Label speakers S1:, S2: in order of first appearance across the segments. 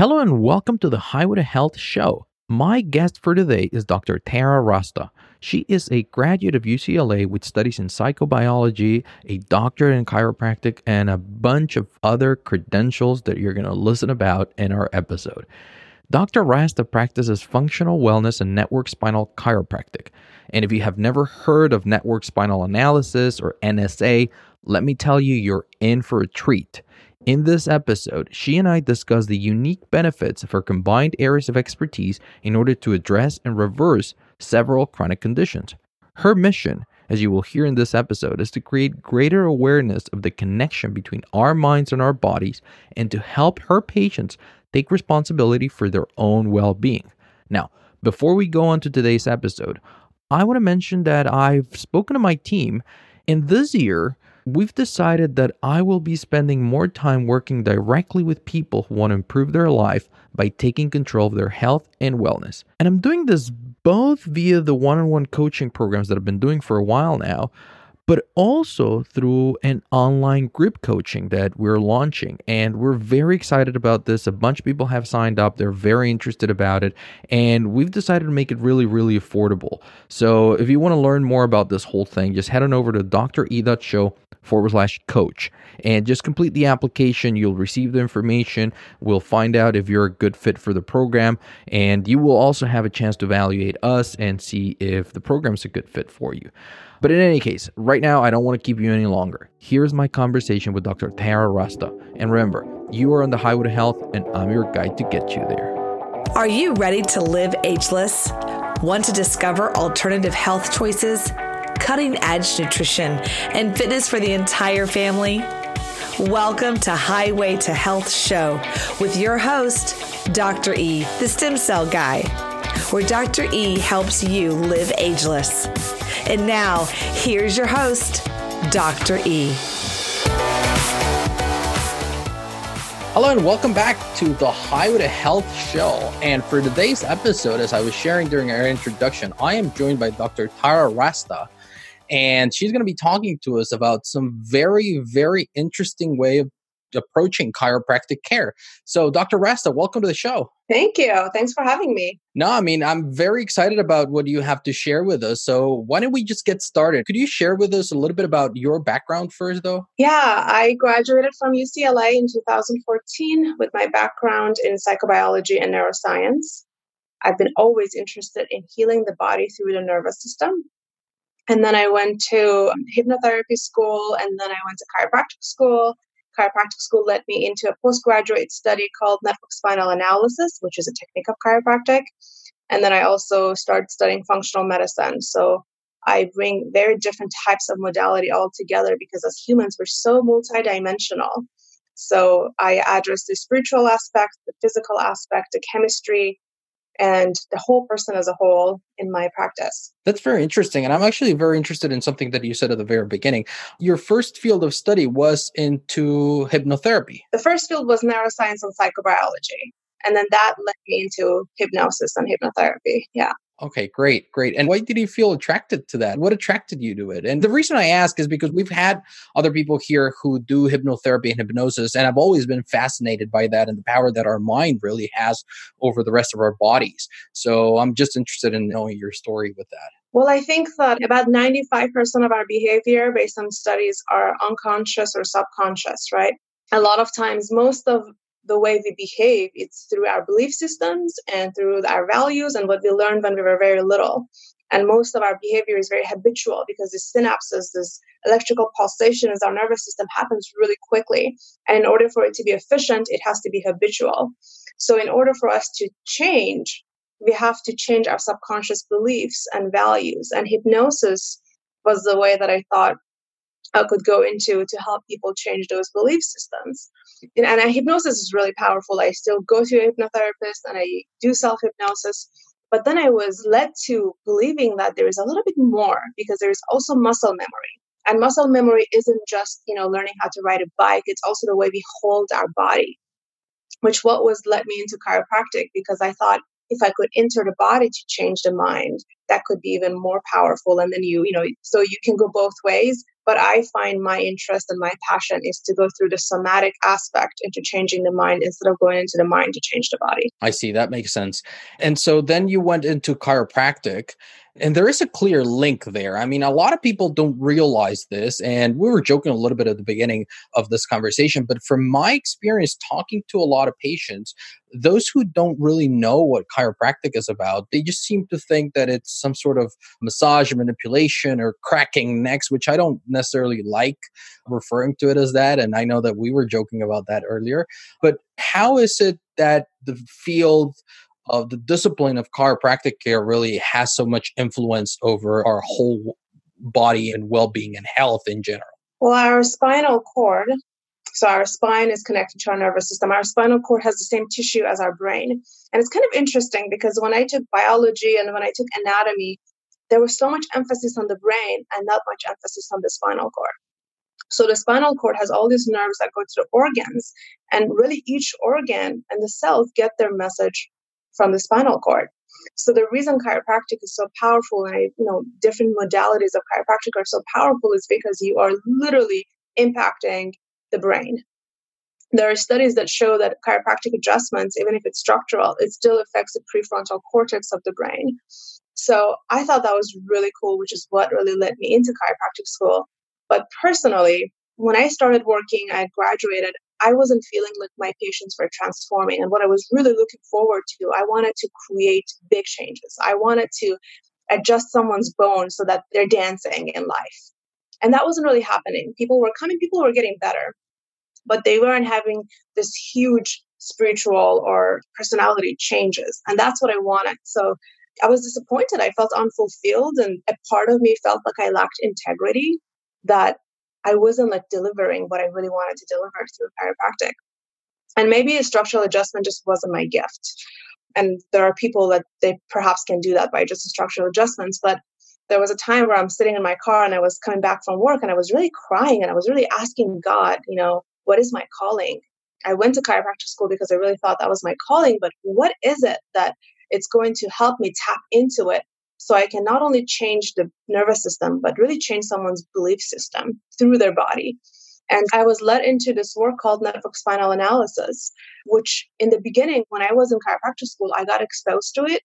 S1: Hello and welcome to the Highway to Health show. My guest for today is Dr. Tara Rasta. She is a graduate of UCLA with studies in psychobiology, a doctorate in chiropractic, and a bunch of other credentials that you're going to listen about in our episode. Dr. Rasta practices functional wellness and network spinal chiropractic. And if you have never heard of network spinal analysis or NSA, let me tell you, you're in for a treat. In this episode, she and I discuss the unique benefits of her combined areas of expertise in order to address and reverse several chronic conditions. Her mission, as you will hear in this episode, is to create greater awareness of the connection between our minds and our bodies and to help her patients take responsibility for their own well being. Now, before we go on to today's episode, I want to mention that I've spoken to my team, and this year, we've decided that I will be spending more time working directly with people who want to improve their life by taking control of their health and wellness. And I'm doing this both via the one on one coaching programs that I've been doing for a while now, but also through an online group coaching that we're launching. And we're very excited about this. A bunch of people have signed up, they're very interested about it. And we've decided to make it really, really affordable. So if you want to learn more about this whole thing, just head on over to dre.show forward slash coach and just complete the application. You'll receive the information. We'll find out if you're a good fit for the program. And you will also have a chance to evaluate us and see if the program's a good fit for you. But in any case, right now, I don't want to keep you any longer. Here's my conversation with Dr. Tara Rasta. And remember, you are on the highway to health, and I'm your guide to get you there.
S2: Are you ready to live ageless? Want to discover alternative health choices? Cutting edge nutrition and fitness for the entire family? Welcome to Highway to Health Show with your host, Dr. E, the stem cell guy, where Dr. E helps you live ageless. And now, here's your host, Dr. E.
S1: Hello and welcome back to the Highway to Health show. And for today's episode, as I was sharing during our introduction, I am joined by Dr. Tara Rasta and she's going to be talking to us about some very very interesting way of approaching chiropractic care. So, Dr. Rasta, welcome to the show.
S3: Thank you. Thanks for having me.
S1: No, I mean, I'm very excited about what you have to share with us. So, why don't we just get started? Could you share with us a little bit about your background first, though?
S3: Yeah, I graduated from UCLA in 2014 with my background in psychobiology and neuroscience. I've been always interested in healing the body through the nervous system. And then I went to hypnotherapy school and then I went to chiropractic school. Chiropractic school led me into a postgraduate study called network spinal analysis, which is a technique of chiropractic. And then I also started studying functional medicine. So I bring very different types of modality all together because as humans, we're so multidimensional. So I address the spiritual aspect, the physical aspect, the chemistry, and the whole person as a whole in my practice.
S1: That's very interesting. And I'm actually very interested in something that you said at the very beginning. Your first field of study was into hypnotherapy.
S3: The first field was neuroscience and psychobiology. And then that led me into hypnosis and hypnotherapy. Yeah.
S1: Okay, great, great. And why did you feel attracted to that? What attracted you to it? And the reason I ask is because we've had other people here who do hypnotherapy and hypnosis, and I've always been fascinated by that and the power that our mind really has over the rest of our bodies. So I'm just interested in knowing your story with that.
S3: Well, I think that about 95% of our behavior, based on studies, are unconscious or subconscious, right? A lot of times, most of the way we behave it's through our belief systems and through our values and what we learned when we were very little. And most of our behavior is very habitual because the synapses this electrical pulsation in our nervous system happens really quickly. And in order for it to be efficient it has to be habitual. So in order for us to change we have to change our subconscious beliefs and values. And hypnosis was the way that i thought I could go into to help people change those belief systems. And, and hypnosis is really powerful. I still go to a hypnotherapist and I do self hypnosis. But then I was led to believing that there is a little bit more because there is also muscle memory. And muscle memory isn't just, you know, learning how to ride a bike, it's also the way we hold our body, which what was led me into chiropractic because I thought if I could enter the body to change the mind, that could be even more powerful and then you you know so you can go both ways but i find my interest and my passion is to go through the somatic aspect into changing the mind instead of going into the mind to change the body
S1: i see that makes sense and so then you went into chiropractic and there is a clear link there. I mean, a lot of people don't realize this. And we were joking a little bit at the beginning of this conversation. But from my experience talking to a lot of patients, those who don't really know what chiropractic is about, they just seem to think that it's some sort of massage or manipulation or cracking necks, which I don't necessarily like referring to it as that. And I know that we were joking about that earlier. But how is it that the field of the discipline of chiropractic care really has so much influence over our whole body and well-being and health in general?
S3: Well, our spinal cord, so our spine is connected to our nervous system. Our spinal cord has the same tissue as our brain. And it's kind of interesting because when I took biology and when I took anatomy, there was so much emphasis on the brain and not much emphasis on the spinal cord. So the spinal cord has all these nerves that go to the organs, and really each organ and the cells get their message from the spinal cord. So the reason chiropractic is so powerful and I, you know different modalities of chiropractic are so powerful is because you are literally impacting the brain. There are studies that show that chiropractic adjustments, even if it's structural, it still affects the prefrontal cortex of the brain. So I thought that was really cool, which is what really led me into chiropractic school. But personally, when I started working, I graduated, I wasn't feeling like my patients were transforming. And what I was really looking forward to, I wanted to create big changes. I wanted to adjust someone's bones so that they're dancing in life. And that wasn't really happening. People were coming, people were getting better, but they weren't having this huge spiritual or personality changes. And that's what I wanted. So I was disappointed. I felt unfulfilled, and a part of me felt like I lacked integrity that I wasn't like delivering what I really wanted to deliver through chiropractic. And maybe a structural adjustment just wasn't my gift. And there are people that they perhaps can do that by just structural adjustments. But there was a time where I'm sitting in my car and I was coming back from work and I was really crying and I was really asking God, you know, what is my calling? I went to chiropractic school because I really thought that was my calling, but what is it that it's going to help me tap into it so I can not only change the nervous system, but really change someone's belief system through their body. And I was led into this work called network spinal analysis, which in the beginning, when I was in chiropractic school, I got exposed to it,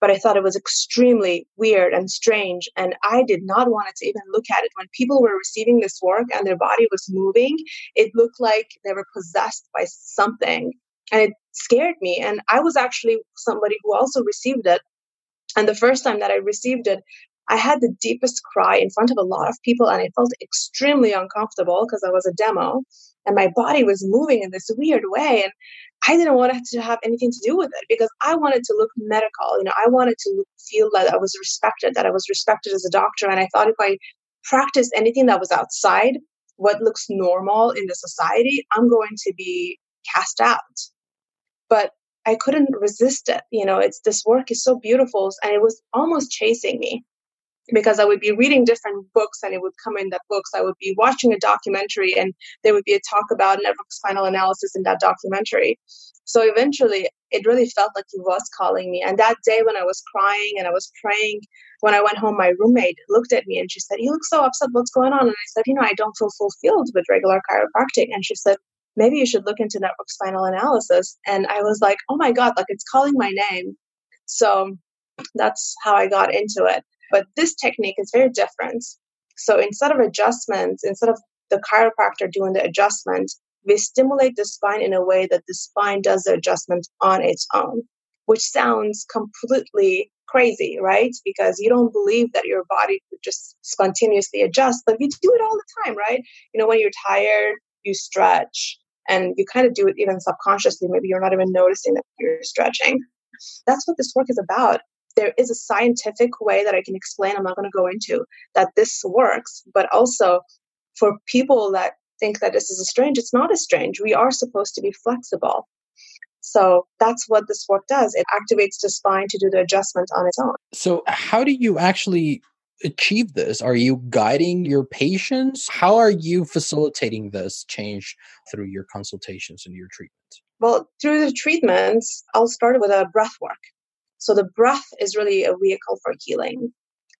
S3: but I thought it was extremely weird and strange. And I did not want to even look at it. When people were receiving this work and their body was moving, it looked like they were possessed by something. And it scared me. And I was actually somebody who also received it and the first time that I received it, I had the deepest cry in front of a lot of people, and I felt extremely uncomfortable because I was a demo and my body was moving in this weird way. And I didn't want to have anything to do with it because I wanted to look medical. You know, I wanted to feel that I was respected, that I was respected as a doctor. And I thought if I practiced anything that was outside what looks normal in the society, I'm going to be cast out. But I couldn't resist it. You know, it's this work is so beautiful and it was almost chasing me because I would be reading different books and it would come in that books. I would be watching a documentary and there would be a talk about network spinal analysis in that documentary. So eventually it really felt like he was calling me. And that day when I was crying and I was praying, when I went home, my roommate looked at me and she said, You look so upset. What's going on? And I said, You know, I don't feel fulfilled with regular chiropractic. And she said, maybe you should look into network spinal analysis. And I was like, oh my God, like it's calling my name. So that's how I got into it. But this technique is very different. So instead of adjustments, instead of the chiropractor doing the adjustment, we stimulate the spine in a way that the spine does the adjustment on its own, which sounds completely crazy, right? Because you don't believe that your body just spontaneously adjust, but we do it all the time, right? You know, when you're tired, you stretch and you kind of do it even subconsciously. Maybe you're not even noticing that you're stretching. That's what this work is about. There is a scientific way that I can explain, I'm not going to go into, that this works, but also for people that think that this is a strange, it's not a strange. We are supposed to be flexible. So that's what this work does. It activates the spine to do the adjustment on its own.
S1: So, how do you actually achieve this? Are you guiding your patients? How are you facilitating this change through your consultations and your treatment?
S3: Well, through the treatments, I'll start with a breath work. So the breath is really a vehicle for healing.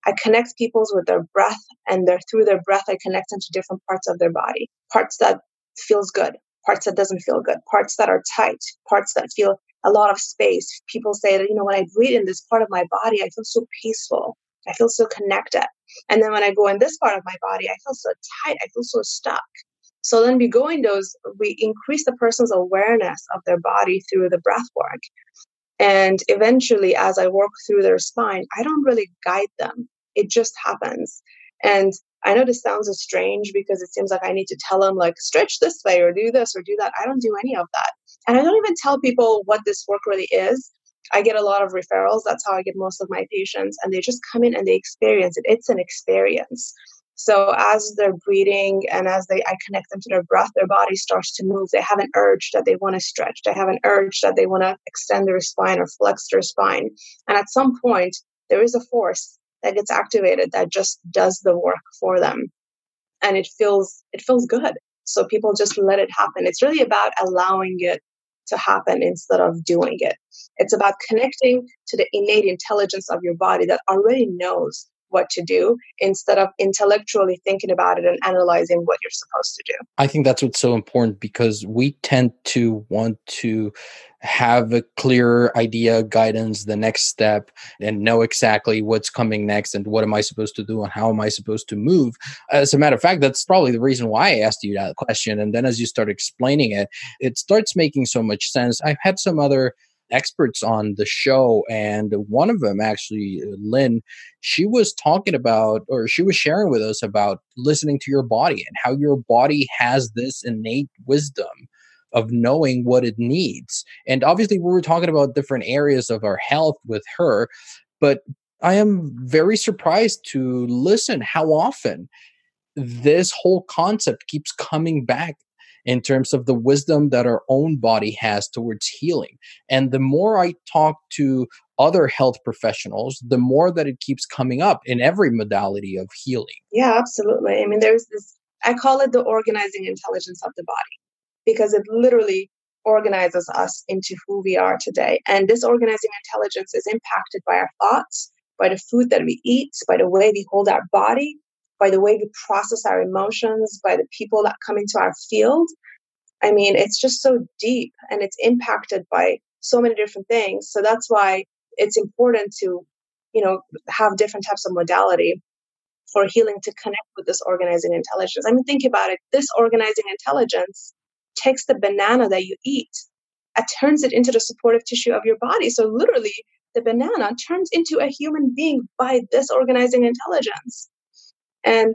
S3: I connect peoples with their breath, and they're, through their breath, I connect them to different parts of their body. Parts that feels good, parts that doesn't feel good, parts that are tight, parts that feel a lot of space. People say that, you know, when I breathe in this part of my body, I feel so peaceful. I feel so connected. And then when I go in this part of my body, I feel so tight. I feel so stuck. So then we go in those, we increase the person's awareness of their body through the breath work. And eventually, as I work through their spine, I don't really guide them. It just happens. And I know this sounds strange because it seems like I need to tell them, like, stretch this way or do this or do that. I don't do any of that. And I don't even tell people what this work really is. I get a lot of referrals. That's how I get most of my patients. And they just come in and they experience it. It's an experience. So as they're breathing and as they I connect them to their breath, their body starts to move. They have an urge that they want to stretch. They have an urge that they want to extend their spine or flex their spine. And at some point, there is a force that gets activated that just does the work for them. And it feels it feels good. So people just let it happen. It's really about allowing it to happen instead of doing it. It's about connecting to the innate intelligence of your body that already knows what to do instead of intellectually thinking about it and analyzing what you're supposed to do.
S1: I think that's what's so important because we tend to want to have a clear idea, guidance, the next step, and know exactly what's coming next and what am I supposed to do and how am I supposed to move. As a matter of fact, that's probably the reason why I asked you that question. And then as you start explaining it, it starts making so much sense. I've had some other experts on the show and one of them actually lynn she was talking about or she was sharing with us about listening to your body and how your body has this innate wisdom of knowing what it needs. And obviously we were talking about different areas of our health with her but i am very surprised to listen how often this whole concept keeps coming back in terms of the wisdom that our own body has towards healing. And the more I talk to other health professionals, the more that it keeps coming up in every modality of healing.
S3: Yeah, absolutely. I mean, there's this, I call it the organizing intelligence of the body because it literally organizes us into who we are today. And this organizing intelligence is impacted by our thoughts, by the food that we eat, by the way we hold our body, by the way we process our emotions, by the people that come into our field. I mean, it's just so deep and it's impacted by so many different things. So that's why it's important to, you know, have different types of modality for healing to connect with this organizing intelligence. I mean, think about it. This organizing intelligence takes the banana that you eat and turns it into the supportive tissue of your body. So literally, the banana turns into a human being by this organizing intelligence. And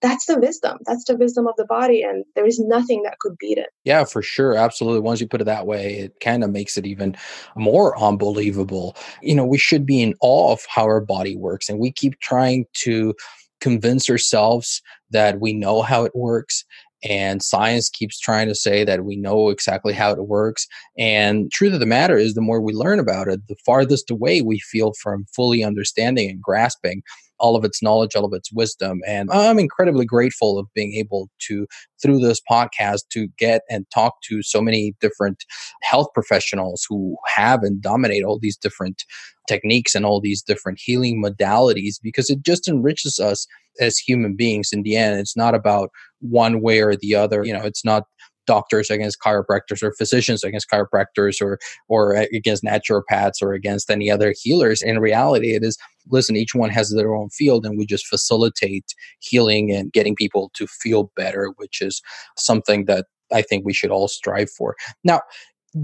S3: that's the wisdom. That's the wisdom of the body. And there is nothing that could beat it.
S1: Yeah, for sure. Absolutely. Once you put it that way, it kind of makes it even more unbelievable. You know, we should be in awe of how our body works. And we keep trying to convince ourselves that we know how it works and science keeps trying to say that we know exactly how it works and truth of the matter is the more we learn about it the farthest away we feel from fully understanding and grasping all of its knowledge, all of its wisdom. And I'm incredibly grateful of being able to, through this podcast, to get and talk to so many different health professionals who have and dominate all these different techniques and all these different healing modalities because it just enriches us as human beings in the end. It's not about one way or the other. You know, it's not doctors against chiropractors or physicians against chiropractors or or against naturopaths or against any other healers in reality it is listen each one has their own field and we just facilitate healing and getting people to feel better which is something that i think we should all strive for now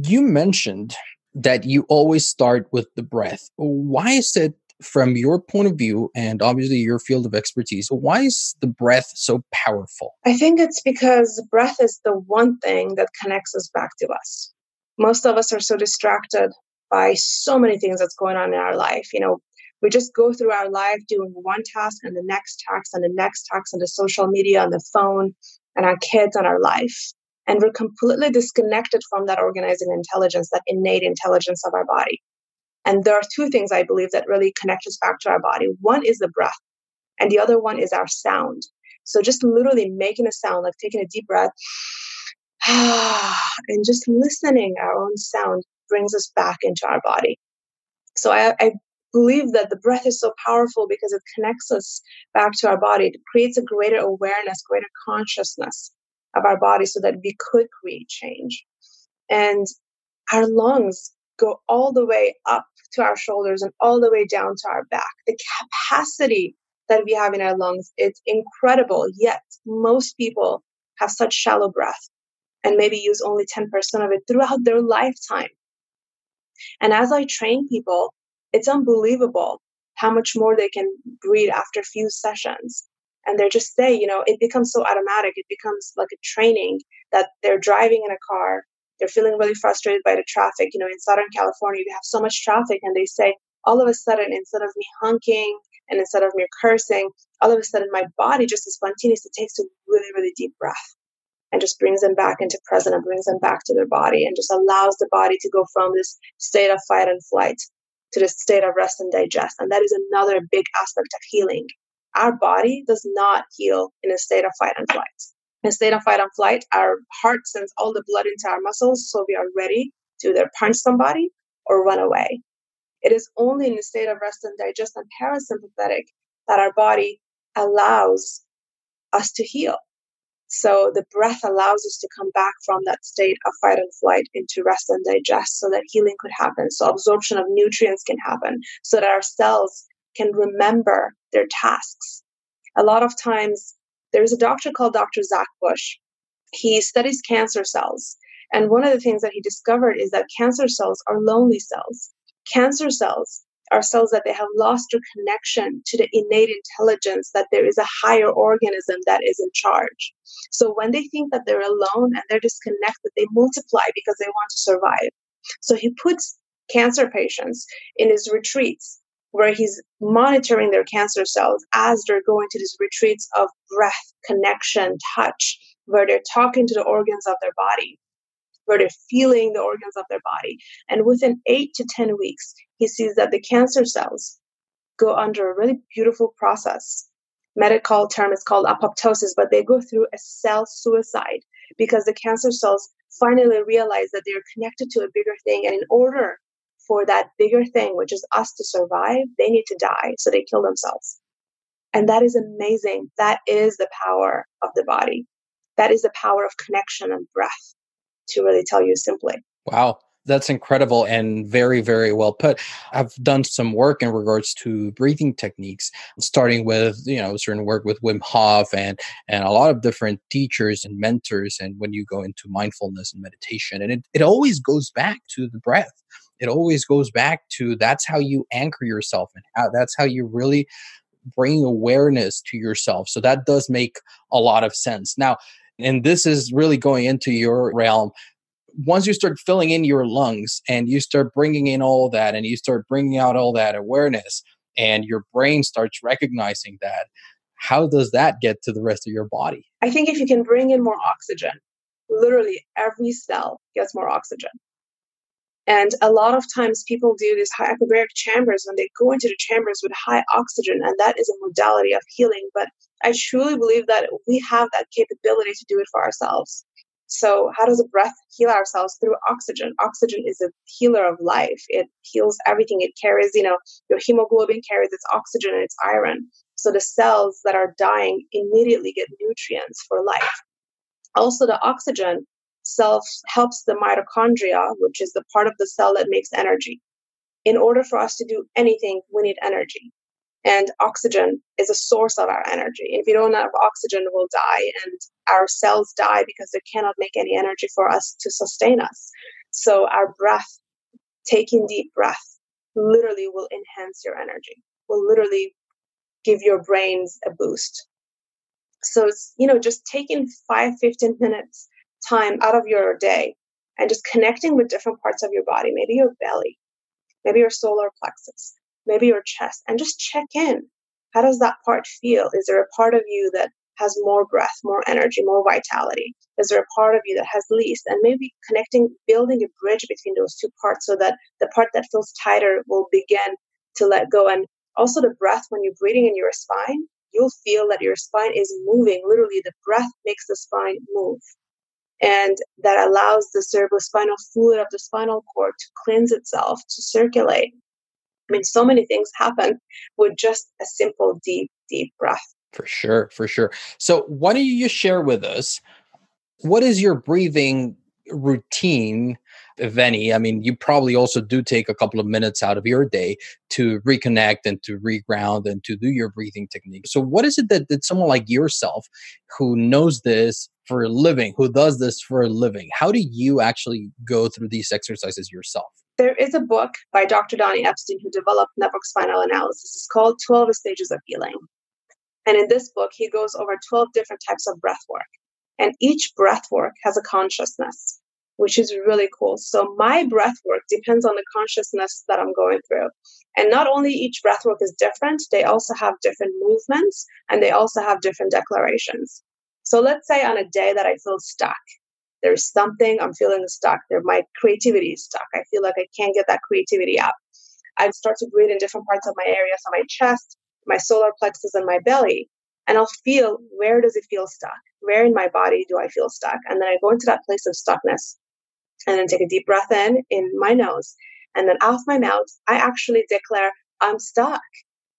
S1: you mentioned that you always start with the breath why is it from your point of view and obviously your field of expertise, why is the breath so powerful?
S3: I think it's because breath is the one thing that connects us back to us. Most of us are so distracted by so many things that's going on in our life. You know, we just go through our life doing one task and the next task and the next task and the social media and the phone and our kids and our life. And we're completely disconnected from that organizing intelligence, that innate intelligence of our body. And there are two things I believe that really connect us back to our body. One is the breath, and the other one is our sound. So just literally making a sound, like taking a deep breath, and just listening our own sound brings us back into our body. So I, I believe that the breath is so powerful because it connects us back to our body. It creates a greater awareness, greater consciousness of our body so that we could create change. And our lungs go all the way up to our shoulders and all the way down to our back. The capacity that we have in our lungs is incredible, yet most people have such shallow breath and maybe use only 10% of it throughout their lifetime. And as I train people, it's unbelievable how much more they can breathe after a few sessions. And they're just say, you know, it becomes so automatic. It becomes like a training that they're driving in a car. They're feeling really frustrated by the traffic. You know, in Southern California, we have so much traffic, and they say, all of a sudden, instead of me honking and instead of me cursing, all of a sudden my body just spontaneously takes a really, really deep breath and just brings them back into present and brings them back to their body and just allows the body to go from this state of fight and flight to the state of rest and digest. And that is another big aspect of healing. Our body does not heal in a state of fight and flight. In a state of fight and flight, our heart sends all the blood into our muscles so we are ready to either punch somebody or run away. It is only in a state of rest and digest and parasympathetic that our body allows us to heal. So the breath allows us to come back from that state of fight and flight into rest and digest so that healing could happen. So absorption of nutrients can happen so that our cells can remember their tasks. A lot of times, there's a doctor called Dr. Zach Bush. He studies cancer cells. And one of the things that he discovered is that cancer cells are lonely cells. Cancer cells cells that they have lost their connection to the innate intelligence that there is a higher organism that is in charge. So when they think that they're alone and they're disconnected, they multiply because they want to survive. So he puts cancer patients in his retreats where he's monitoring their cancer cells as they're going to these retreats of breath, connection, touch, where they're talking to the organs of their body where they're feeling the organs of their body. And within eight to 10 weeks, he sees that the cancer cells go under a really beautiful process. Medical term is called apoptosis, but they go through a cell suicide because the cancer cells finally realize that they're connected to a bigger thing. And in order for that bigger thing, which is us to survive, they need to die. So they kill themselves. And that is amazing. That is the power of the body. That is the power of connection and breath to really tell you simply.
S1: Wow. That's incredible and very, very well put. I've done some work in regards to breathing techniques, starting with, you know, certain work with Wim Hof and and a lot of different teachers and mentors. And when you go into mindfulness and meditation, and it, it always goes back to the breath. It always goes back to that's how you anchor yourself and how that's how you really bring awareness to yourself. So that does make a lot of sense. Now, and this is really going into your realm. Once you start filling in your lungs and you start bringing in all that and you start bringing out all that awareness and your brain starts recognizing that, how does that get to the rest of your body?
S3: I think if you can bring in more oxygen, literally every cell gets more oxygen. And a lot of times people do these hyperbaric chambers when they go into the chambers with high oxygen, and that is a modality of healing. But I truly believe that we have that capability to do it for ourselves. So, how does a breath heal ourselves? Through oxygen. Oxygen is a healer of life. It heals everything. It carries, you know, your hemoglobin carries its oxygen and its iron. So, the cells that are dying immediately get nutrients for life. Also, the oxygen self helps the mitochondria, which is the part of the cell that makes energy. In order for us to do anything, we need energy. And oxygen is a source of our energy. If you don't have oxygen, we'll die, and our cells die because they cannot make any energy for us to sustain us. So, our breath, taking deep breath, literally will enhance your energy, will literally give your brains a boost. So, it's, you know, just taking five, 15 minutes time out of your day and just connecting with different parts of your body, maybe your belly, maybe your solar plexus, maybe your chest, and just check in. How does that part feel? Is there a part of you that has more breath, more energy, more vitality? Is there a part of you that has least? And maybe connecting, building a bridge between those two parts so that the part that feels tighter will begin to let go. And also the breath, when you're breathing in your spine, you'll feel that your spine is moving. Literally, the breath makes the spine move and that allows the cerebrospinal fluid of the spinal cord to cleanse itself, to circulate. I mean, so many things happen with just a simple, deep, deep breath.
S1: For sure, for sure. So, why don't you share with us what is your breathing routine, if any? I mean, you probably also do take a couple of minutes out of your day to reconnect and to reground and to do your breathing technique. So, what is it that, that someone like yourself who knows this for a living, who does this for a living, how do you actually go through these exercises yourself?
S3: There is a book by Dr. Donnie Epstein who developed network spinal analysis. It's called 12 Stages of Healing. And in this book, he goes over 12 different types of breath work. And each breath work has a consciousness, which is really cool. So my breath work depends on the consciousness that I'm going through. And not only each breath work is different, they also have different movements and they also have different declarations. So let's say on a day that I feel stuck, there's something I'm feeling stuck. There, my creativity is stuck. I feel like I can't get that creativity out. I start to breathe in different parts of my area, so my chest, my solar plexus, and my belly, and I'll feel where does it feel stuck? Where in my body do I feel stuck? And then I go into that place of stuckness, and then take a deep breath in in my nose, and then out my mouth, I actually declare, "I'm stuck.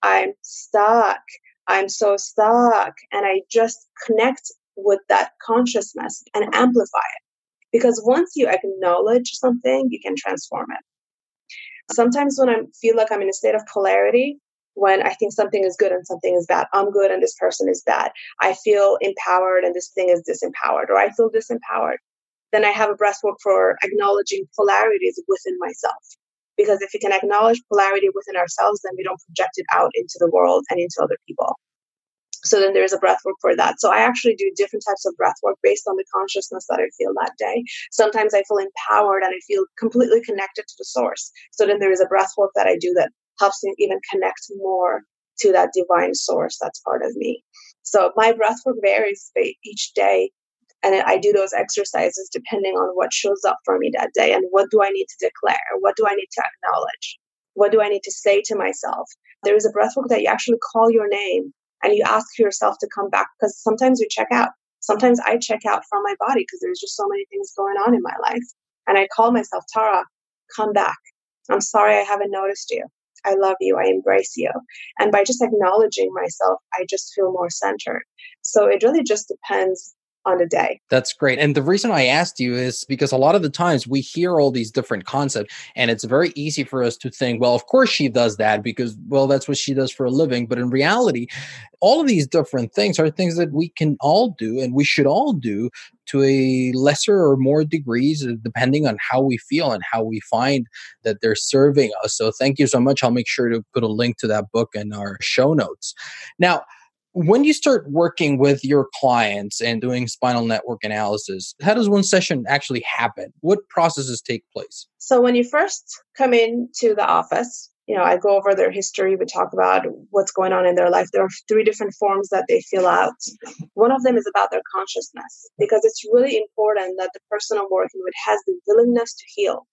S3: I'm stuck. I'm so stuck," and I just connect with that consciousness and amplify it. Because once you acknowledge something, you can transform it. Sometimes when I feel like I'm in a state of polarity, when I think something is good and something is bad, I'm good and this person is bad. I feel empowered and this thing is disempowered, or I feel disempowered. Then I have a breath work for acknowledging polarities within myself. Because if we can acknowledge polarity within ourselves, then we don't project it out into the world and into other people. So then there's a breath work for that. So I actually do different types of breath work based on the consciousness that I feel that day. Sometimes I feel empowered and I feel completely connected to the source. So then there is a breath work that I do that helps me even connect more to that divine source that's part of me. So my breath work varies each day. And I do those exercises depending on what shows up for me that day and what do I need to declare? What do I need to acknowledge? What do I need to say to myself? There is a breath work that you actually call your name and you ask yourself to come back because sometimes you check out. Sometimes I check out from my body because there's just so many things going on in my life. And I call myself, Tara, come back. I'm sorry I haven't noticed you. I love you. I embrace you. And by just acknowledging myself, I just feel more centered. So it really just depends on a day.
S1: That's great. And the reason I asked you is because a lot of the times we hear all these different concepts and it's very easy for us to think, well, of course she does that because, well, that's what she does for a living. But in reality, all of these different things are things that we can all do and we should all do to a lesser or more degrees, uh, depending on how we feel and how we find that they're serving us. So thank you so much. I'll make sure to put a link to that book in our show notes. Now, when you start working with your clients and doing spinal network analysis, how does one session actually happen? What processes take place?
S3: So, when you first come into the office, you know, I go over their history. We talk about what's going on in their life. There are three different forms that they fill out. One of them is about their consciousness because it's really important that the person I'm working with has the willingness to heal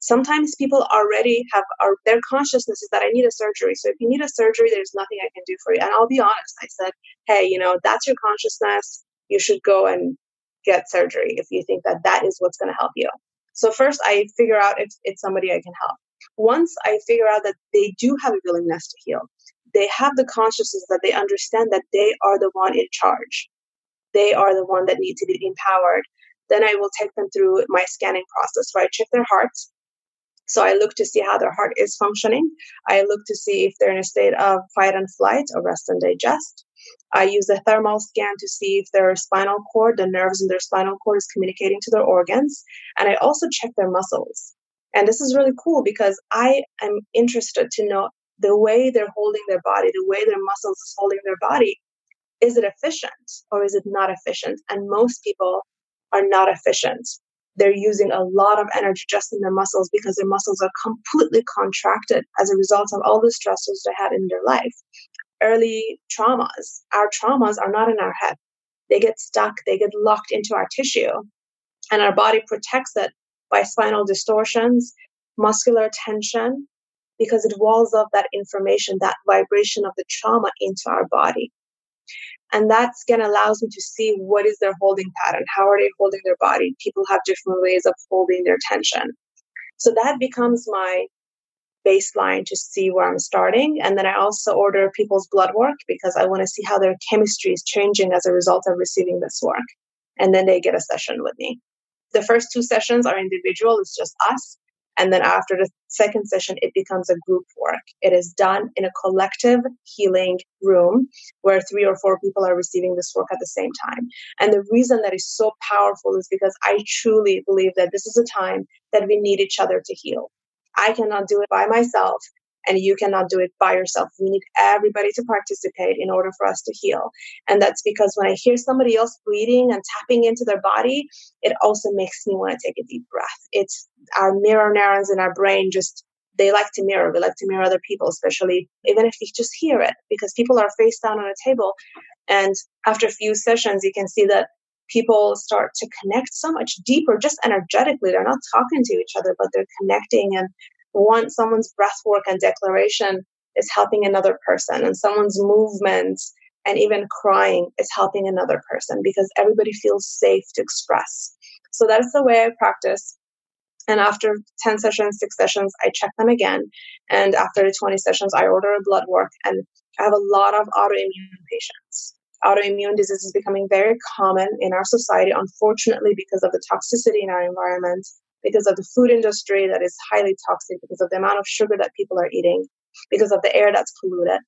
S3: sometimes people already have are their consciousness is that I need a surgery. So if you need a surgery, there's nothing I can do for you. And I'll be honest, I said, hey, you know, that's your consciousness. You should go and get surgery if you think that that is what's going to help you. So first, I figure out if it's somebody I can help. Once I figure out that they do have a willingness to heal, they have the consciousness that they understand that they are the one in charge. They are the one that need to be empowered. Then I will take them through my scanning process where I check their hearts, so I look to see how their heart is functioning. I look to see if they're in a state of fight and flight or rest and digest. I use a thermal scan to see if their spinal cord, the nerves in their spinal cord is communicating to their organs. And I also check their muscles. And this is really cool because I am interested to know the way they're holding their body, the way their muscles is holding their body. Is it efficient or is it not efficient? And most people are not efficient they're using a lot of energy just in their muscles because their muscles are completely contracted as a result of all the stressors they had in their life. Early traumas, our traumas are not in our head. They get stuck, they get locked into our tissue, and our body protects it by spinal distortions, muscular tension, because it walls off that information, that vibration of the trauma into our body. And that scan allows me to see what is their holding pattern. How are they holding their body? People have different ways of holding their tension. So that becomes my baseline to see where I'm starting. And then I also order people's blood work because I want to see how their chemistry is changing as a result of receiving this work. And then they get a session with me. The first two sessions are individual, it's just us. And then after the second session, it becomes a group work. It is done in a collective healing room where three or four people are receiving this work at the same time. And the reason that is so powerful is because I truly believe that this is a time that we need each other to heal. I cannot do it by myself and you cannot do it by yourself. We need everybody to participate in order for us to heal. And that's because when I hear somebody else breathing and tapping into their body, it also makes me want to take a deep breath. It's our mirror neurons in our brain just they like to mirror. We like to mirror other people, especially even if they just hear it, because people are face down on a table. And after a few sessions, you can see that people start to connect so much deeper, just energetically. They're not talking to each other, but they're connecting. And once someone's breath work and declaration is helping another person, and someone's movement and even crying is helping another person because everybody feels safe to express. So that's the way I practice. And after 10 sessions, six sessions, I check them again. And after the 20 sessions, I order a blood work. And I have a lot of autoimmune patients autoimmune disease is becoming very common in our society, unfortunately, because of the toxicity in our environment, because of the food industry that is highly toxic, because of the amount of sugar that people are eating, because of the air that's polluted.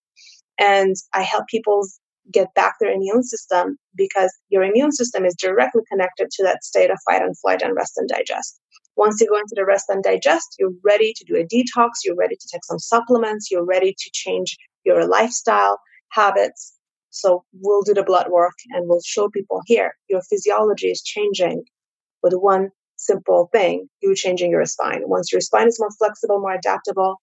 S3: And I help people get back their immune system because your immune system is directly connected to that state of fight and flight and rest and digest. Once you go into the rest and digest, you're ready to do a detox, you're ready to take some supplements, you're ready to change your lifestyle habits so we'll do the blood work and we'll show people here your physiology is changing with one simple thing you changing your spine. Once your spine is more flexible, more adaptable,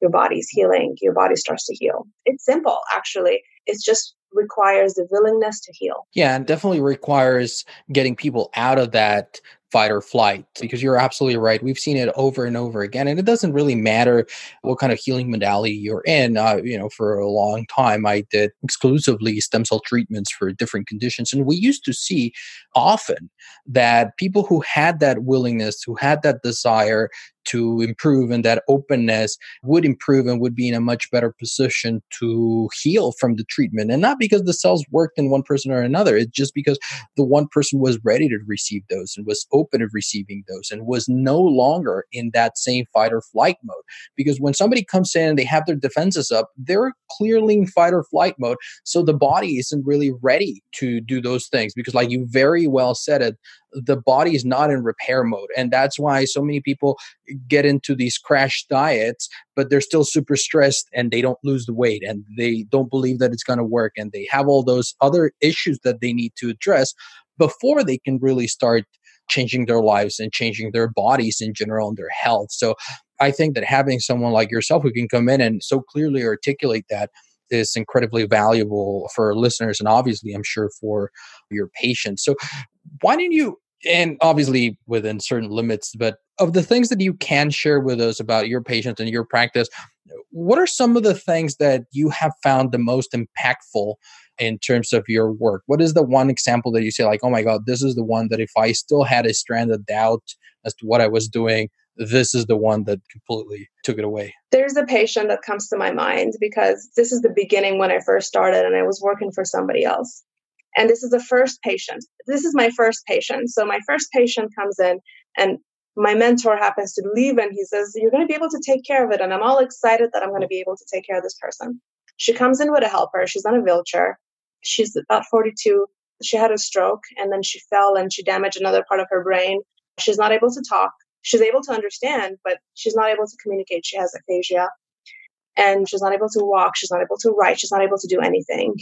S3: your body's healing, your body starts to heal. It's simple, actually. It just requires the willingness to heal.
S1: Yeah, and definitely requires getting people out of that fight or flight because you're absolutely right. We've seen it over and over again, and it doesn't really matter what kind of healing modality you're in. Uh, you know, for a long time, I did exclusively stem cell treatments for different conditions, and we used to see often that people who had that willingness, who had that desire to improve and that openness would improve and would be in a much better position to heal from the treatment. And not because the cells worked in one person or another, it's just because the one person was ready to receive those and was open of receiving those and was no longer in that same fight or flight mode. Because when somebody comes in and they have their defenses up, they're clearly in fight or flight mode. So the body isn't really ready to do those things because, like you very well said it, the body is not in repair mode. And that's why so many people get into these crash diets, but they're still super stressed and they don't lose the weight and they don't believe that it's going to work. And they have all those other issues that they need to address before they can really start changing their lives and changing their bodies in general and their health. So I think that having someone like yourself who can come in and so clearly articulate that is incredibly valuable for listeners and obviously I'm sure for your patients. So why didn't you and obviously within certain limits, but of the things that you can share with us about your patients and your practice, what are some of the things that you have found the most impactful in terms of your work? What is the one example that you say, like, oh my God, this is the one that if I still had a strand of doubt as to what I was doing, this is the one that completely took it away?
S3: There's a patient that comes to my mind because this is the beginning when I first started and I was working for somebody else. And this is the first patient. This is my first patient. So my first patient comes in and my mentor happens to leave and he says, You're going to be able to take care of it. And I'm all excited that I'm going to be able to take care of this person. She comes in with a helper. She's on a wheelchair. She's about 42. She had a stroke and then she fell and she damaged another part of her brain. She's not able to talk. She's able to understand, but she's not able to communicate. She has aphasia and she's not able to walk. She's not able to write. She's not able to do anything.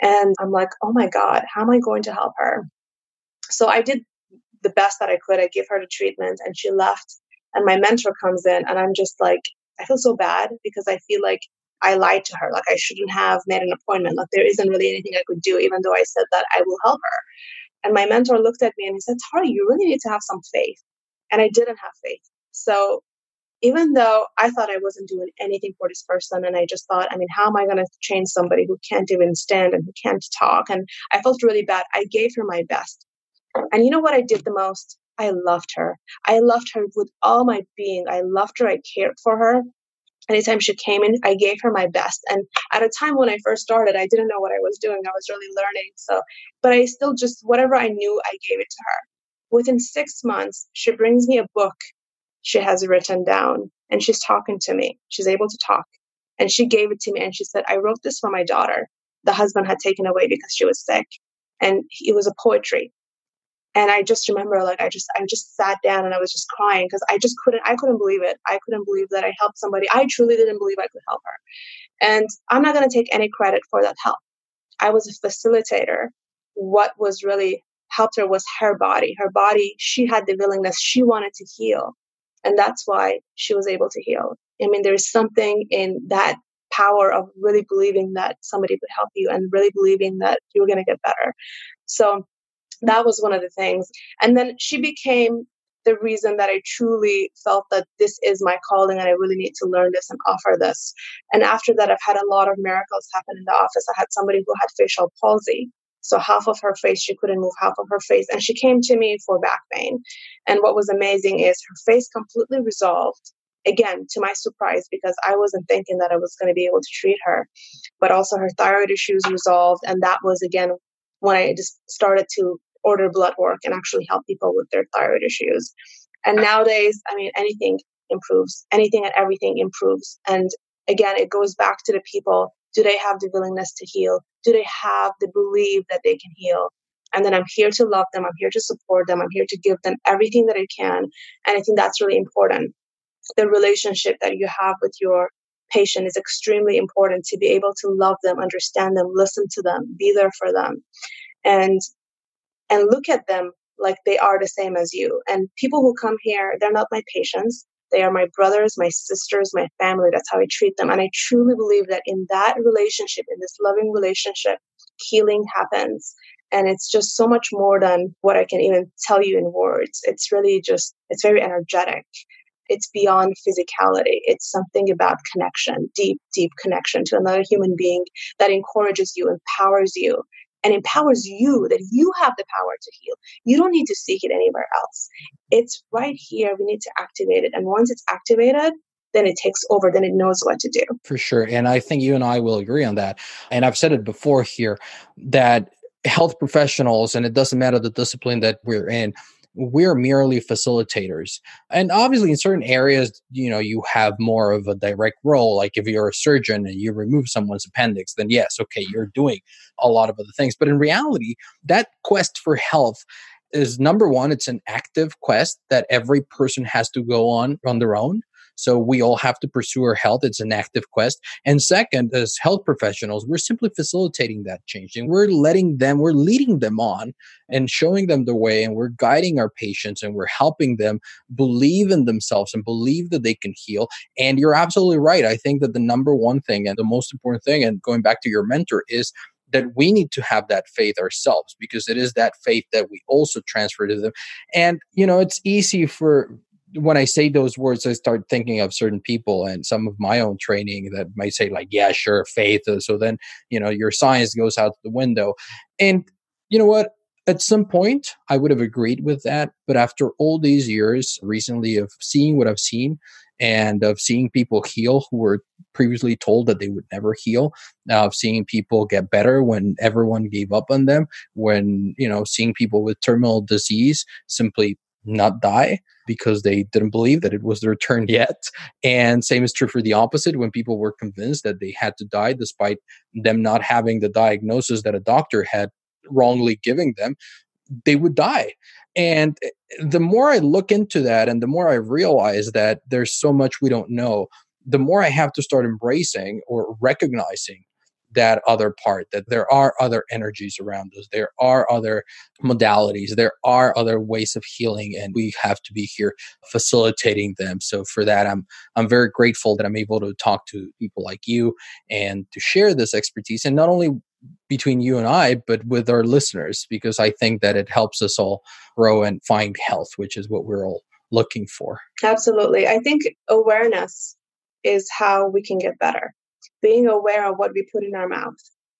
S3: And I'm like, oh my God, how am I going to help her? So I did the best that I could. I gave her the treatment and she left. And my mentor comes in and I'm just like, I feel so bad because I feel like I lied to her. Like I shouldn't have made an appointment. Like there isn't really anything I could do, even though I said that I will help her. And my mentor looked at me and he said, Tara, you really need to have some faith. And I didn't have faith. So even though I thought I wasn't doing anything for this person, and I just thought, I mean, how am I going to change somebody who can't even stand and who can't talk? And I felt really bad. I gave her my best. And you know what I did the most? I loved her. I loved her with all my being. I loved her. I cared for her. Anytime she came in, I gave her my best. And at a time when I first started, I didn't know what I was doing. I was really learning. So, but I still just, whatever I knew, I gave it to her. Within six months, she brings me a book she has written down and she's talking to me. She's able to talk. And she gave it to me and she said, I wrote this for my daughter. The husband had taken away because she was sick. And it was a poetry. And I just remember like I just I just sat down and I was just crying because I just couldn't I couldn't believe it. I couldn't believe that I helped somebody. I truly didn't believe I could help her. And I'm not gonna take any credit for that help. I was a facilitator. What was really helped her was her body. Her body, she had the willingness, she wanted to heal. And that's why she was able to heal. I mean, there's something in that power of really believing that somebody could help you and really believing that you were going to get better. So that was one of the things. And then she became the reason that I truly felt that this is my calling and I really need to learn this and offer this. And after that, I've had a lot of miracles happen in the office. I had somebody who had facial palsy. So half of her face, she couldn't move half of her face. And she came to me for back pain. And what was amazing is her face completely resolved. Again, to my surprise, because I wasn't thinking that I was going to be able to treat her, but also her thyroid issues resolved. And that was again when I just started to order blood work and actually help people with their thyroid issues. And nowadays, I mean, anything improves, anything and everything improves. And again, it goes back to the people do they have the willingness to heal? Do they have the belief that they can heal? And then I'm here to love them. I'm here to support them. I'm here to give them everything that I can. And I think that's really important. The relationship that you have with your patient is extremely important to be able to love them, understand them, listen to them, be there for them, and and look at them like they are the same as you. And people who come here, they're not my patients. They are my brothers, my sisters, my family. That's how I treat them. And I truly believe that in that relationship, in this loving relationship, healing happens. And it's just so much more than what I can even tell you in words. It's really just, it's very energetic. It's beyond physicality. It's something about connection, deep, deep connection to another human being that encourages you, empowers you, and empowers you that you have the power to heal. You don't need to seek it anywhere else. It's right here. We need to activate it. And once it's activated, then it takes over, then it knows what to do.
S1: For sure. And I think you and I will agree on that. And I've said it before here that health professionals, and it doesn't matter the discipline that we're in, we're merely facilitators. And obviously in certain areas you know you have more of a direct role like if you're a surgeon and you remove someone's appendix then yes okay you're doing a lot of other things. But in reality that quest for health is number one it's an active quest that every person has to go on on their own so we all have to pursue our health. It's an active quest. And second, as health professionals, we're simply facilitating that change and we're letting them, we're leading them on and showing them the way and we're guiding our patients and we're helping them believe in themselves and believe that they can heal. And you're absolutely right. I think that the number one thing and the most important thing, and going back to your mentor, is that we need to have that faith ourselves because it is that faith that we also transfer to them. And, you know, it's easy for when I say those words, I start thinking of certain people and some of my own training that might say, like, yeah, sure, faith. Uh, so then, you know, your science goes out the window. And you know what? At some point, I would have agreed with that. But after all these years recently of seeing what I've seen and of seeing people heal who were previously told that they would never heal, of seeing people get better when everyone gave up on them, when, you know, seeing people with terminal disease simply not die because they didn't believe that it was their turn yet. And same is true for the opposite when people were convinced that they had to die despite them not having the diagnosis that a doctor had wrongly giving them, they would die. And eh, the more I look into that and the more I realize that there's so much we don't know, the more I have to start embracing or recognizing that other part that there are other energies around us there are other modalities there are other ways of healing and we have to be here facilitating them so for that i'm i'm very grateful that i'm able to talk to people like you and to share this expertise and not only between you and I, but with our listeners, because I think that it helps us all grow and find health, which is what we're all looking for.
S3: Absolutely. I think awareness is how we can get better being aware of what we put in our mouth,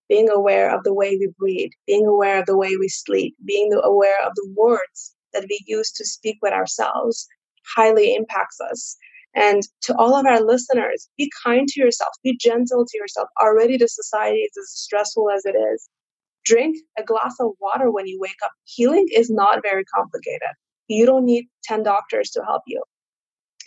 S3: being aware of the way we breathe, being aware of the way we sleep, being aware of the words that we use to speak with ourselves highly impacts us. And to all of our listeners, be kind to yourself, be gentle to yourself. Already the society is as stressful as it is. Drink a glass of water when you wake up. Healing is not very complicated. You don't need 10 doctors to help you.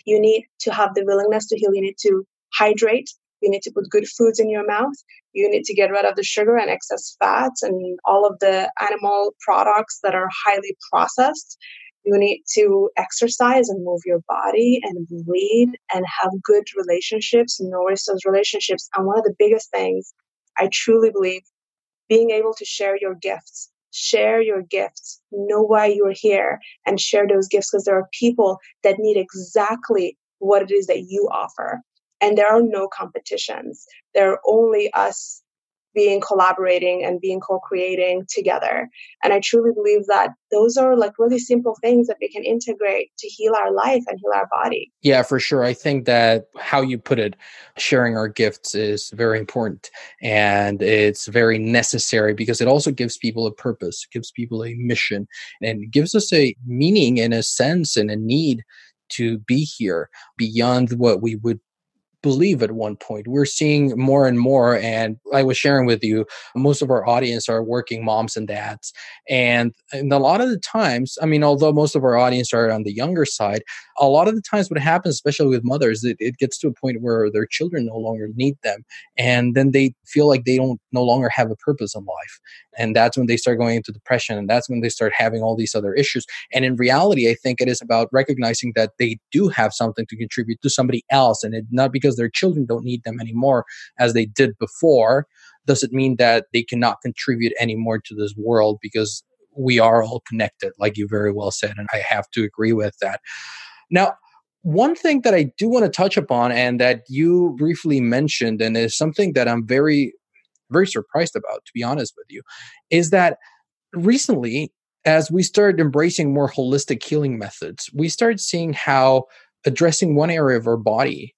S3: You need to have the willingness to heal. You need to hydrate. You need to put good foods in your mouth. You need to get rid of the sugar and excess fats and all of the animal products that are highly processed. You need to exercise and move your body and breathe and have good relationships, nourish those relationships. And one of the biggest things I truly believe being able to share your gifts, share your gifts, know why you're here, and share those gifts because there are people that need exactly what it is that you offer. And there are no competitions. There are only us being collaborating and being co-creating together. And i truly believe that those are like really simple things that we can integrate to heal our life and heal our body.
S1: Yeah for sure. I think that how you put it sharing our gifts is very important and it's very necessary because it also gives people a purpose gives people a mission and gives us a meaning and a sense and a need to be here beyond what we would believe at one point. We're seeing more and more, and I was sharing with you, most of our audience are working moms and dads. And, and a lot of the times, I mean, although most of our audience are on the younger side, a lot of the times what happens, especially with mothers, it, it gets to a point where their children no longer need them. And then they feel like they don't no longer have a purpose in life. And that's when they start going into depression. And that's when they start having all these other issues. And in reality, I think it is about recognizing that they do have something to contribute to somebody else. And it not because their children don't need them anymore as they did before does it mean that they cannot contribute anymore to this world because we are all connected, like you very well said. And I have to agree with that. Now, one thing that I do want to touch upon and that you briefly mentioned, and is something that I'm very, very surprised about, to be honest with you, is that recently, as we started embracing more holistic healing methods, we started seeing how addressing one area of our body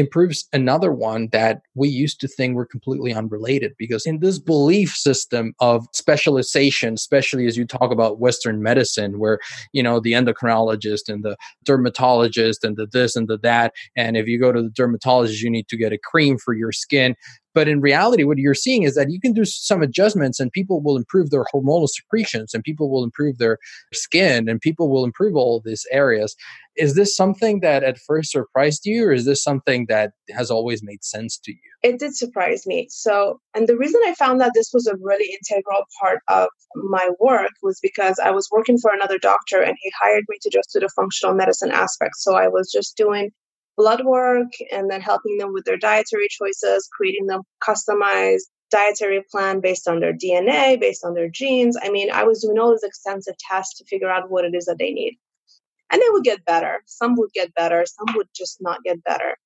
S1: improves another one that we used to think we were completely unrelated because in this belief system of specialization especially as you talk about western medicine where you know the endocrinologist and the dermatologist and the this and the that and if you go to the dermatologist you need to get a cream for your skin but in reality, what you're seeing is that you can do some adjustments and people will improve their hormonal secretions and people will improve their skin and people will improve all these areas. Is this something that at first surprised you or is this something that has always made sense to you?
S3: It did surprise me. So, and the reason I found that this was a really integral part of my work was because I was working for another doctor and he hired me to just do the functional medicine aspect. So I was just doing blood work and then helping them with their dietary choices, creating them customized dietary plan based on their DNA, based on their genes. I mean, I was doing all these extensive tests to figure out what it is that they need. And they would get better. Some would get better, some would just not get better.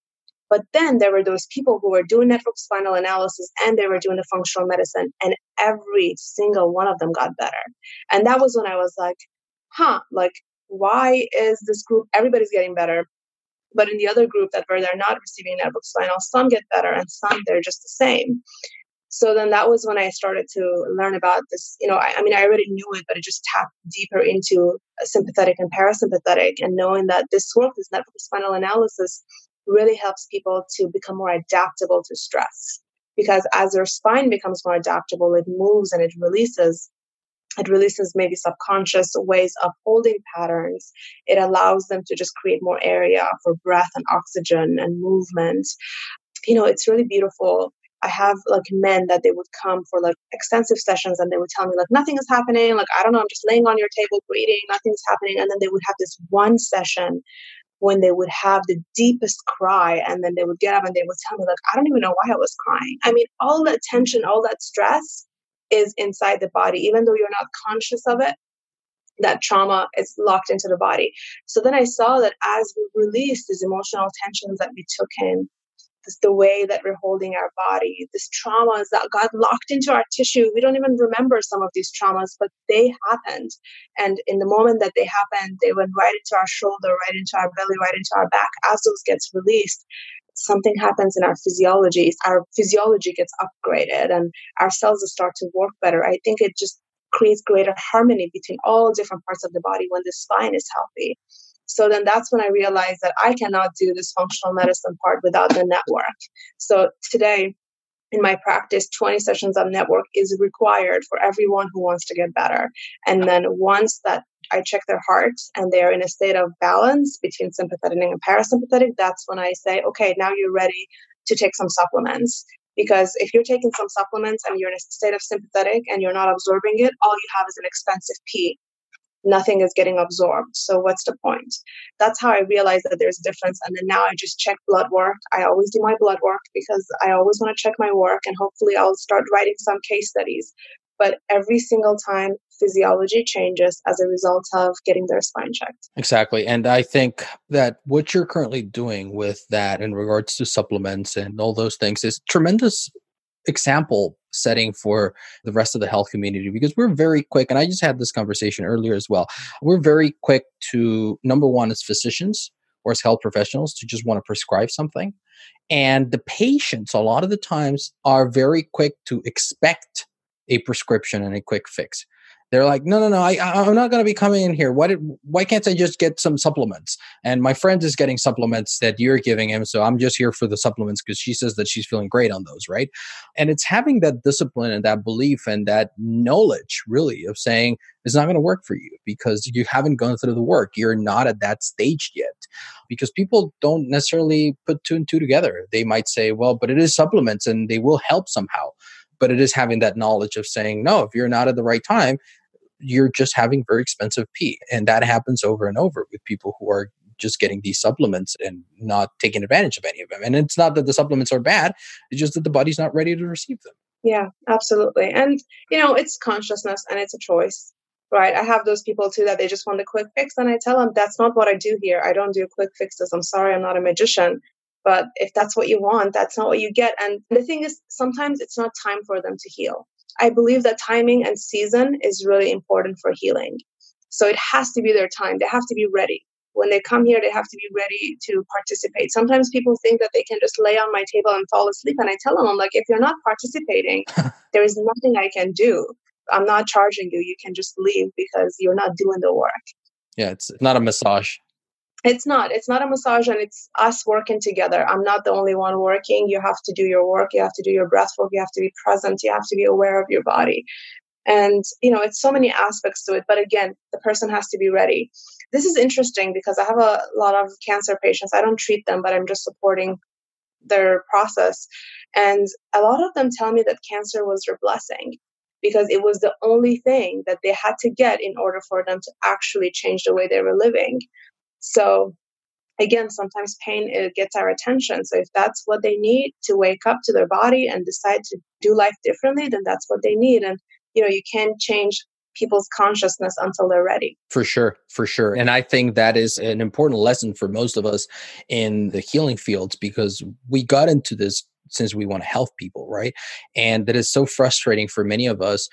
S3: But then there were those people who were doing network spinal analysis and they were doing the functional medicine, and every single one of them got better. And that was when I was like, huh, like, why is this group, everybody's getting better? But in the other group that where they're not receiving network spinal, some get better and some they're just the same. So then that was when I started to learn about this. You know, I, I mean, I already knew it, but it just tapped deeper into sympathetic and parasympathetic, and knowing that this work, this network spinal analysis, really helps people to become more adaptable to stress. Because as their spine becomes more adaptable, it moves and it releases it releases maybe subconscious ways of holding patterns. It allows them to just create more area for breath and oxygen and movement. You know, it's really beautiful. I have like men that they would come for like extensive sessions and they would tell me like nothing is happening. Like, I don't know, I'm just laying on your table breathing, nothing's happening. And then they would have this one session when they would have the deepest cry and then they would get up and they would tell me like i don't even know why i was crying i mean all that tension all that stress is inside the body, even though you're not conscious of it. That trauma is locked into the body. So then I saw that as we release these emotional tensions that we took in, this, the way that we're holding our body, this traumas that got locked into our tissue. We don't even remember some of these traumas, but they happened. And in the moment that they happened, they went right into our shoulder, right into our belly, right into our back. As those gets released, something happens in our physiology our physiology gets upgraded and our cells start to work better i think it just creates greater harmony between all different parts of the body when the spine is healthy. So then that's when I realized that I cannot do this functional medicine part without the network. So today, in my practice, 20 sessions of network is required for everyone who wants to get better. And then once that I check their heart and they're in a state of balance between sympathetic and parasympathetic, that's when I say, okay, now you're ready to take some supplements. Because if you're taking some supplements and you're in a state of sympathetic and you're not absorbing it, all you have is an expensive pee nothing is getting absorbed. So what's the point? That's how I realized that there's a difference. And then now I just check blood work. I always do my blood work because I always want to check my work and hopefully I'll start writing some case studies. But every single time physiology changes as a result of getting their spine checked.
S1: Exactly. And I think that what you're currently doing with that in regards to supplements and all those things is tremendous example setting for the rest of the health community because we're very quick and i just had this conversation earlier as well. We're very quick to number one as physicians or as health professionals to just want to prescribe something. And the patients a lot of the times are very quick to expect a prescription and a quick fix they're like, no, no, no, I, I'm not going to be coming in here. Why did, why can't I just get some supplements? And my friend is getting supplements that you're giving him, so I'm just here for the supplements because she says that she's feeling great on those, right? And it's having that discipline and that belief and that knowledge, really, of saying it's not going to work for you because you haven't gone through the work. You're not at that stage yet. Because people don't necessarily put two and two together. They might say, well, but it is supplements and they will help somehow but it is having that knowledge of saying no if you're not at the right time you're just having very expensive pee. And that happens over and over with people who are just getting these supplements and not taking advantage of any of them. And it's not that the supplements are bad, it's just that the body's not ready to receive them.
S3: Yeah, absolutely. And, you know, it's consciousness and it's a choice, right? I have those people too that they just want the quick fix. And I tell them that's not what I do here. I don't do quick fixes. I'm sorry, I'm not a magician. But if that's what you want, that's not what you get. And the thing is, sometimes it's not time for them to heal. I believe that timing and season is really important for healing. So it has to be their time. They have to be ready. When they come here, they have to be ready to participate. Sometimes people think that they can just lay on my table and fall asleep. And I tell them, I'm like, if you're not participating, there is nothing I can do. I'm not charging you. You can just leave because you're not doing the work.
S1: Yeah, it's not a massage
S3: it's not. It's not a massage and it's us working together. I'm not the only one working. You have to do your work. You have to do your breath work. You have to be present. You have to be aware of your body. And you know it's so many aspects to it. But again the person has to be ready. This is interesting because i have a lot of cancer patients. I don't treat them but i'm just supporting their process. And a lot of them tell me that cancer was their blessing because it was the only thing that they had to get in order for them to actually change the way they were living so again, sometimes pain it gets our attention. So if that's what they need to wake up to their body and decide to do life differently, then that's what they need. And you know, you can't change people's consciousness until they're ready.
S1: For sure, for sure. And I think that is an important lesson for most of us in the healing fields because we got into this since we want to help people, right? And that is so frustrating for many of us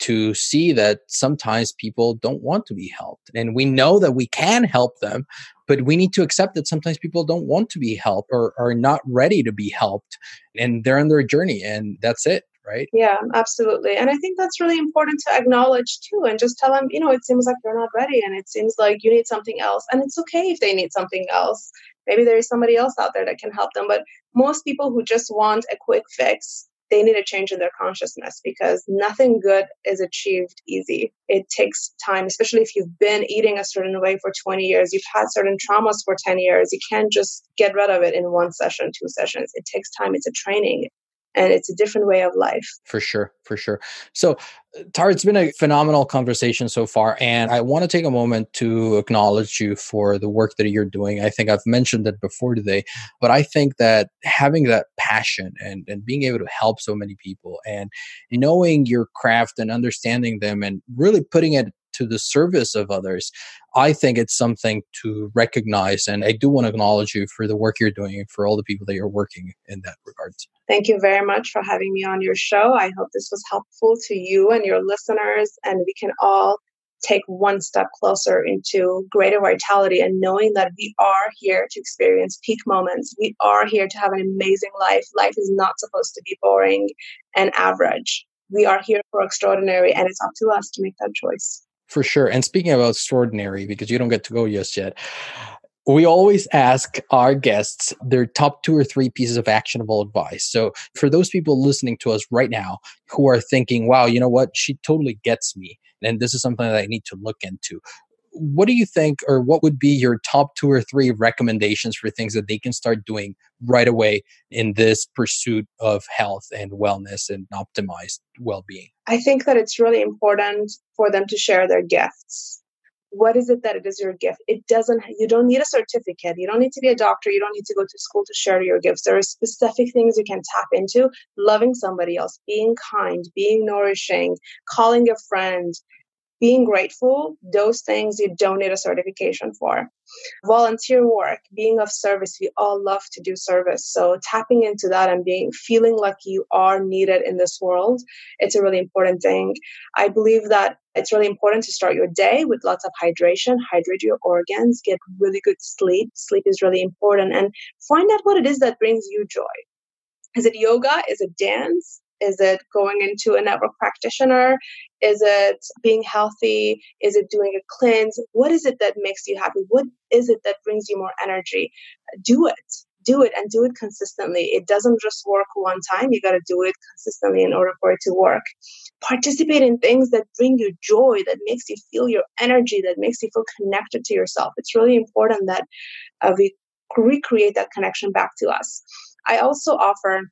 S1: to see that sometimes people don't want to be helped. And we know that we can help them, but we need to accept that sometimes people don't want to be helped or are not ready to be helped and they're on their journey and that's it. Right.
S3: Yeah, absolutely. And I think that's really important to acknowledge too and just tell them, you know, it seems like you're not ready and it seems like you need something else. And it's okay if they need something else. Maybe there is somebody else out there that can help them. But most people who just want a quick fix they need a change in their consciousness because nothing good is achieved easy. It takes time, especially if you've been eating a certain way for 20 years, you've had certain traumas for 10 years. You can't just get rid of it in one session, two sessions. It takes time, it's a training and it's a different way of life.
S1: For sure, for sure. So, uh, Tara, it's been a phenomenal conversation so far, and I want to take a moment to acknowledge you for the work that you're doing. I think I've mentioned it before today, but I think that having that passion and, and being able to help so many people and knowing your craft and understanding them and really putting it to the service of others, I think it's something to recognize. And I do want to acknowledge you for the work you're doing and for all the people that you're working in that regard.
S3: Thank you very much for having me on your show. I hope this was helpful to you and your listeners, and we can all take one step closer into greater vitality and knowing that we are here to experience peak moments. We are here to have an amazing life. Life is not supposed to be boring and average we are here for extraordinary and it's up to us to make that choice.
S1: For sure. And speaking about extraordinary, because you don't get to go just yet, we always ask our guests their top two or three pieces of actionable advice. So, for those people listening to us right now who are thinking, wow, you know what? She totally gets me. And this is something that I need to look into what do you think, or what would be your top two or three recommendations for things that they can start doing right away in this pursuit of health and wellness and optimized well being?
S3: I think that it's really important for them to share their gifts. What is it that it is your gift? It doesn't, you don't need a certificate. You don't need to be a doctor. You don't need to go to school to share your gifts. There are specific things you can tap into loving somebody else, being kind, being nourishing, calling a friend, being grateful, those things you don't need a certification for. Volunteer work, being of service, we all love to do service. So tapping into that and being feeling like you are needed in this world, it's a really important thing. I believe that it's really important to start your day with lots of hydration, hydrate your organs, get really good sleep. Sleep is really important and find out what it is that brings you joy. Is it yoga? Is it dance? Is it going into a network practitioner? Is it being healthy? Is it doing a cleanse? What is it that makes you happy? What is it that brings you more energy? Do it. Do it and do it consistently. It doesn't just work one time. You got to do it consistently in order for it to work. Participate in things that bring you joy, that makes you feel your energy, that makes you feel connected to yourself. It's really important that uh, we recreate that connection back to us. I also offer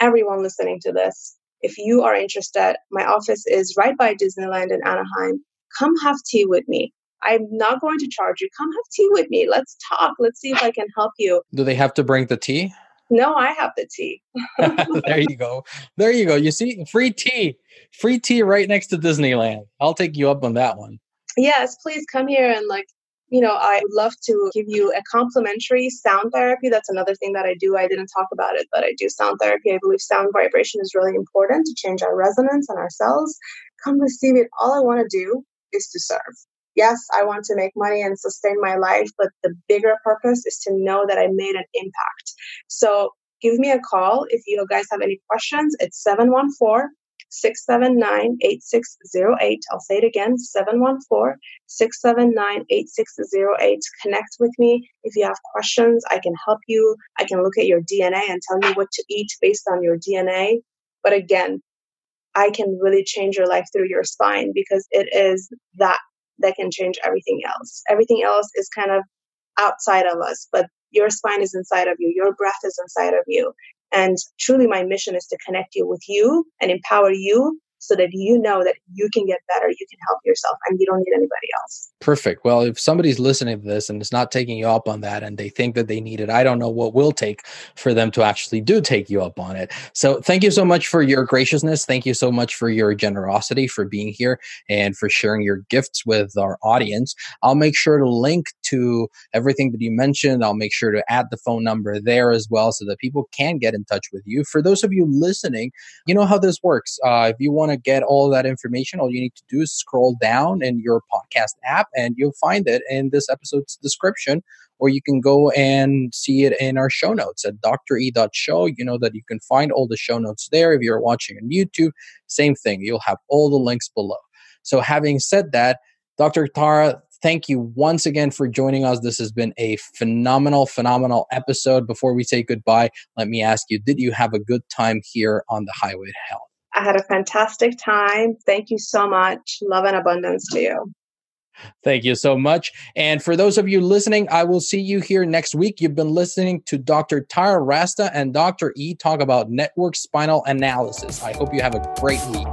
S3: everyone listening to this, if you are interested, my office is right by Disneyland in Anaheim. Come have tea with me. I'm not going to charge you. Come have tea with me. Let's talk. Let's see if I can help you.
S1: Do they have to bring the tea?
S3: No, I have the tea.
S1: there you go. There you go. You see, free tea. Free tea right next to Disneyland. I'll take you up on that one.
S3: Yes, please come here and like you know, I would love to give you a complimentary sound therapy. That's another thing that I do. I didn't talk about it, but I do sound therapy. I believe sound vibration is really important to change our resonance and ourselves. Come receive it. All I want to do is to serve. Yes, I want to make money and sustain my life, but the bigger purpose is to know that I made an impact. So give me a call if you guys have any questions. It's 714 679 8608. I'll say it again 714 679 8608. Connect with me. If you have questions, I can help you. I can look at your DNA and tell you what to eat based on your DNA. But again, I can really change your life through your spine because it is that that can change everything else. Everything else is kind of outside of us, but your spine is inside of you. Your breath is inside of you. And truly, my mission is to connect you with you and empower you so that you know that you can get better, you can help yourself, and you don't need anybody else.
S1: Perfect. Well, if somebody's listening to this and is not taking you up on that and they think that they need it, I don't know what will take for them to actually do take you up on it. So thank you so much for your graciousness. Thank you so much for your generosity, for being here and for sharing your gifts with our audience. I'll make sure to link to everything that you mentioned. I'll make sure to add the phone number there as well so that people can get in touch with you. For those of you listening, you know how this works. Uh, if you want to get all that information, all you need to do is scroll down in your podcast app and you'll find it in this episode's description or you can go and see it in our show notes at dre.show. You know that you can find all the show notes there. If you're watching on YouTube, same thing. You'll have all the links below. So, having said that, Dr. Tara, thank you once again for joining us. This has been a phenomenal, phenomenal episode. Before we say goodbye, let me ask you did you have a good time here on the Highway to Health?
S3: I had a fantastic time. Thank you so much. Love and abundance to you.
S1: Thank you so much. And for those of you listening, I will see you here next week. You've been listening to Dr. Tara Rasta and Dr. E talk about network spinal analysis. I hope you have a great week.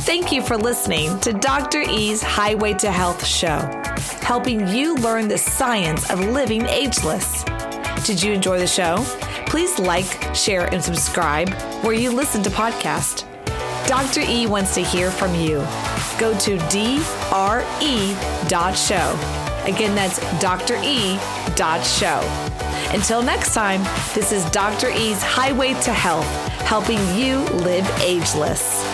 S2: Thank you for listening to Dr. E's Highway to Health show, helping you learn the science of living ageless. Did you enjoy the show? Please like, share, and subscribe where you listen to podcasts. Dr. E wants to hear from you. Go to dre.show. Again, that's dre.show. Until next time, this is Dr. E's Highway to Health, helping you live ageless.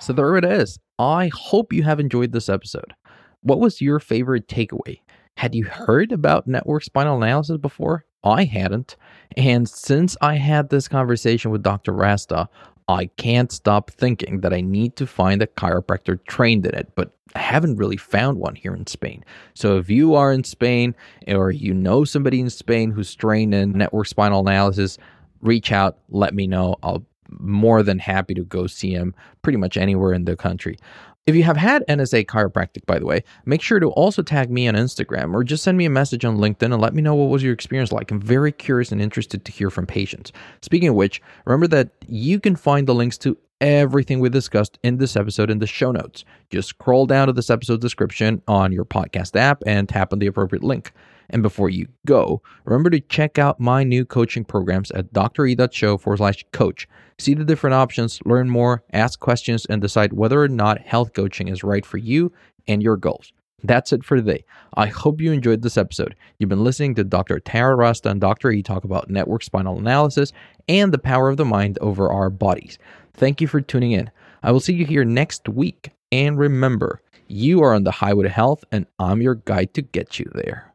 S1: So there it is. I hope you have enjoyed this episode. What was your favorite takeaway? Had you heard about network spinal analysis before? I hadn't. And since I had this conversation with Dr. Rasta, I can't stop thinking that I need to find a chiropractor trained in it, but I haven't really found one here in Spain. So if you are in Spain or you know somebody in Spain who's trained in network spinal analysis, reach out, let me know. I'll more than happy to go see him pretty much anywhere in the country. If you have had NSA chiropractic, by the way, make sure to also tag me on Instagram or just send me a message on LinkedIn and let me know what was your experience like. I'm very curious and interested to hear from patients. Speaking of which, remember that you can find the links to everything we discussed in this episode in the show notes. Just scroll down to this episode description on your podcast app and tap on the appropriate link. And before you go, remember to check out my new coaching programs at dre.show forward slash coach. See the different options, learn more, ask questions, and decide whether or not health coaching is right for you and your goals. That's it for today. I hope you enjoyed this episode. You've been listening to Dr. Tara Rasta and Dr. E talk about network spinal analysis and the power of the mind over our bodies. Thank you for tuning in. I will see you here next week. And remember, you are on the highway to health, and I'm your guide to get you there.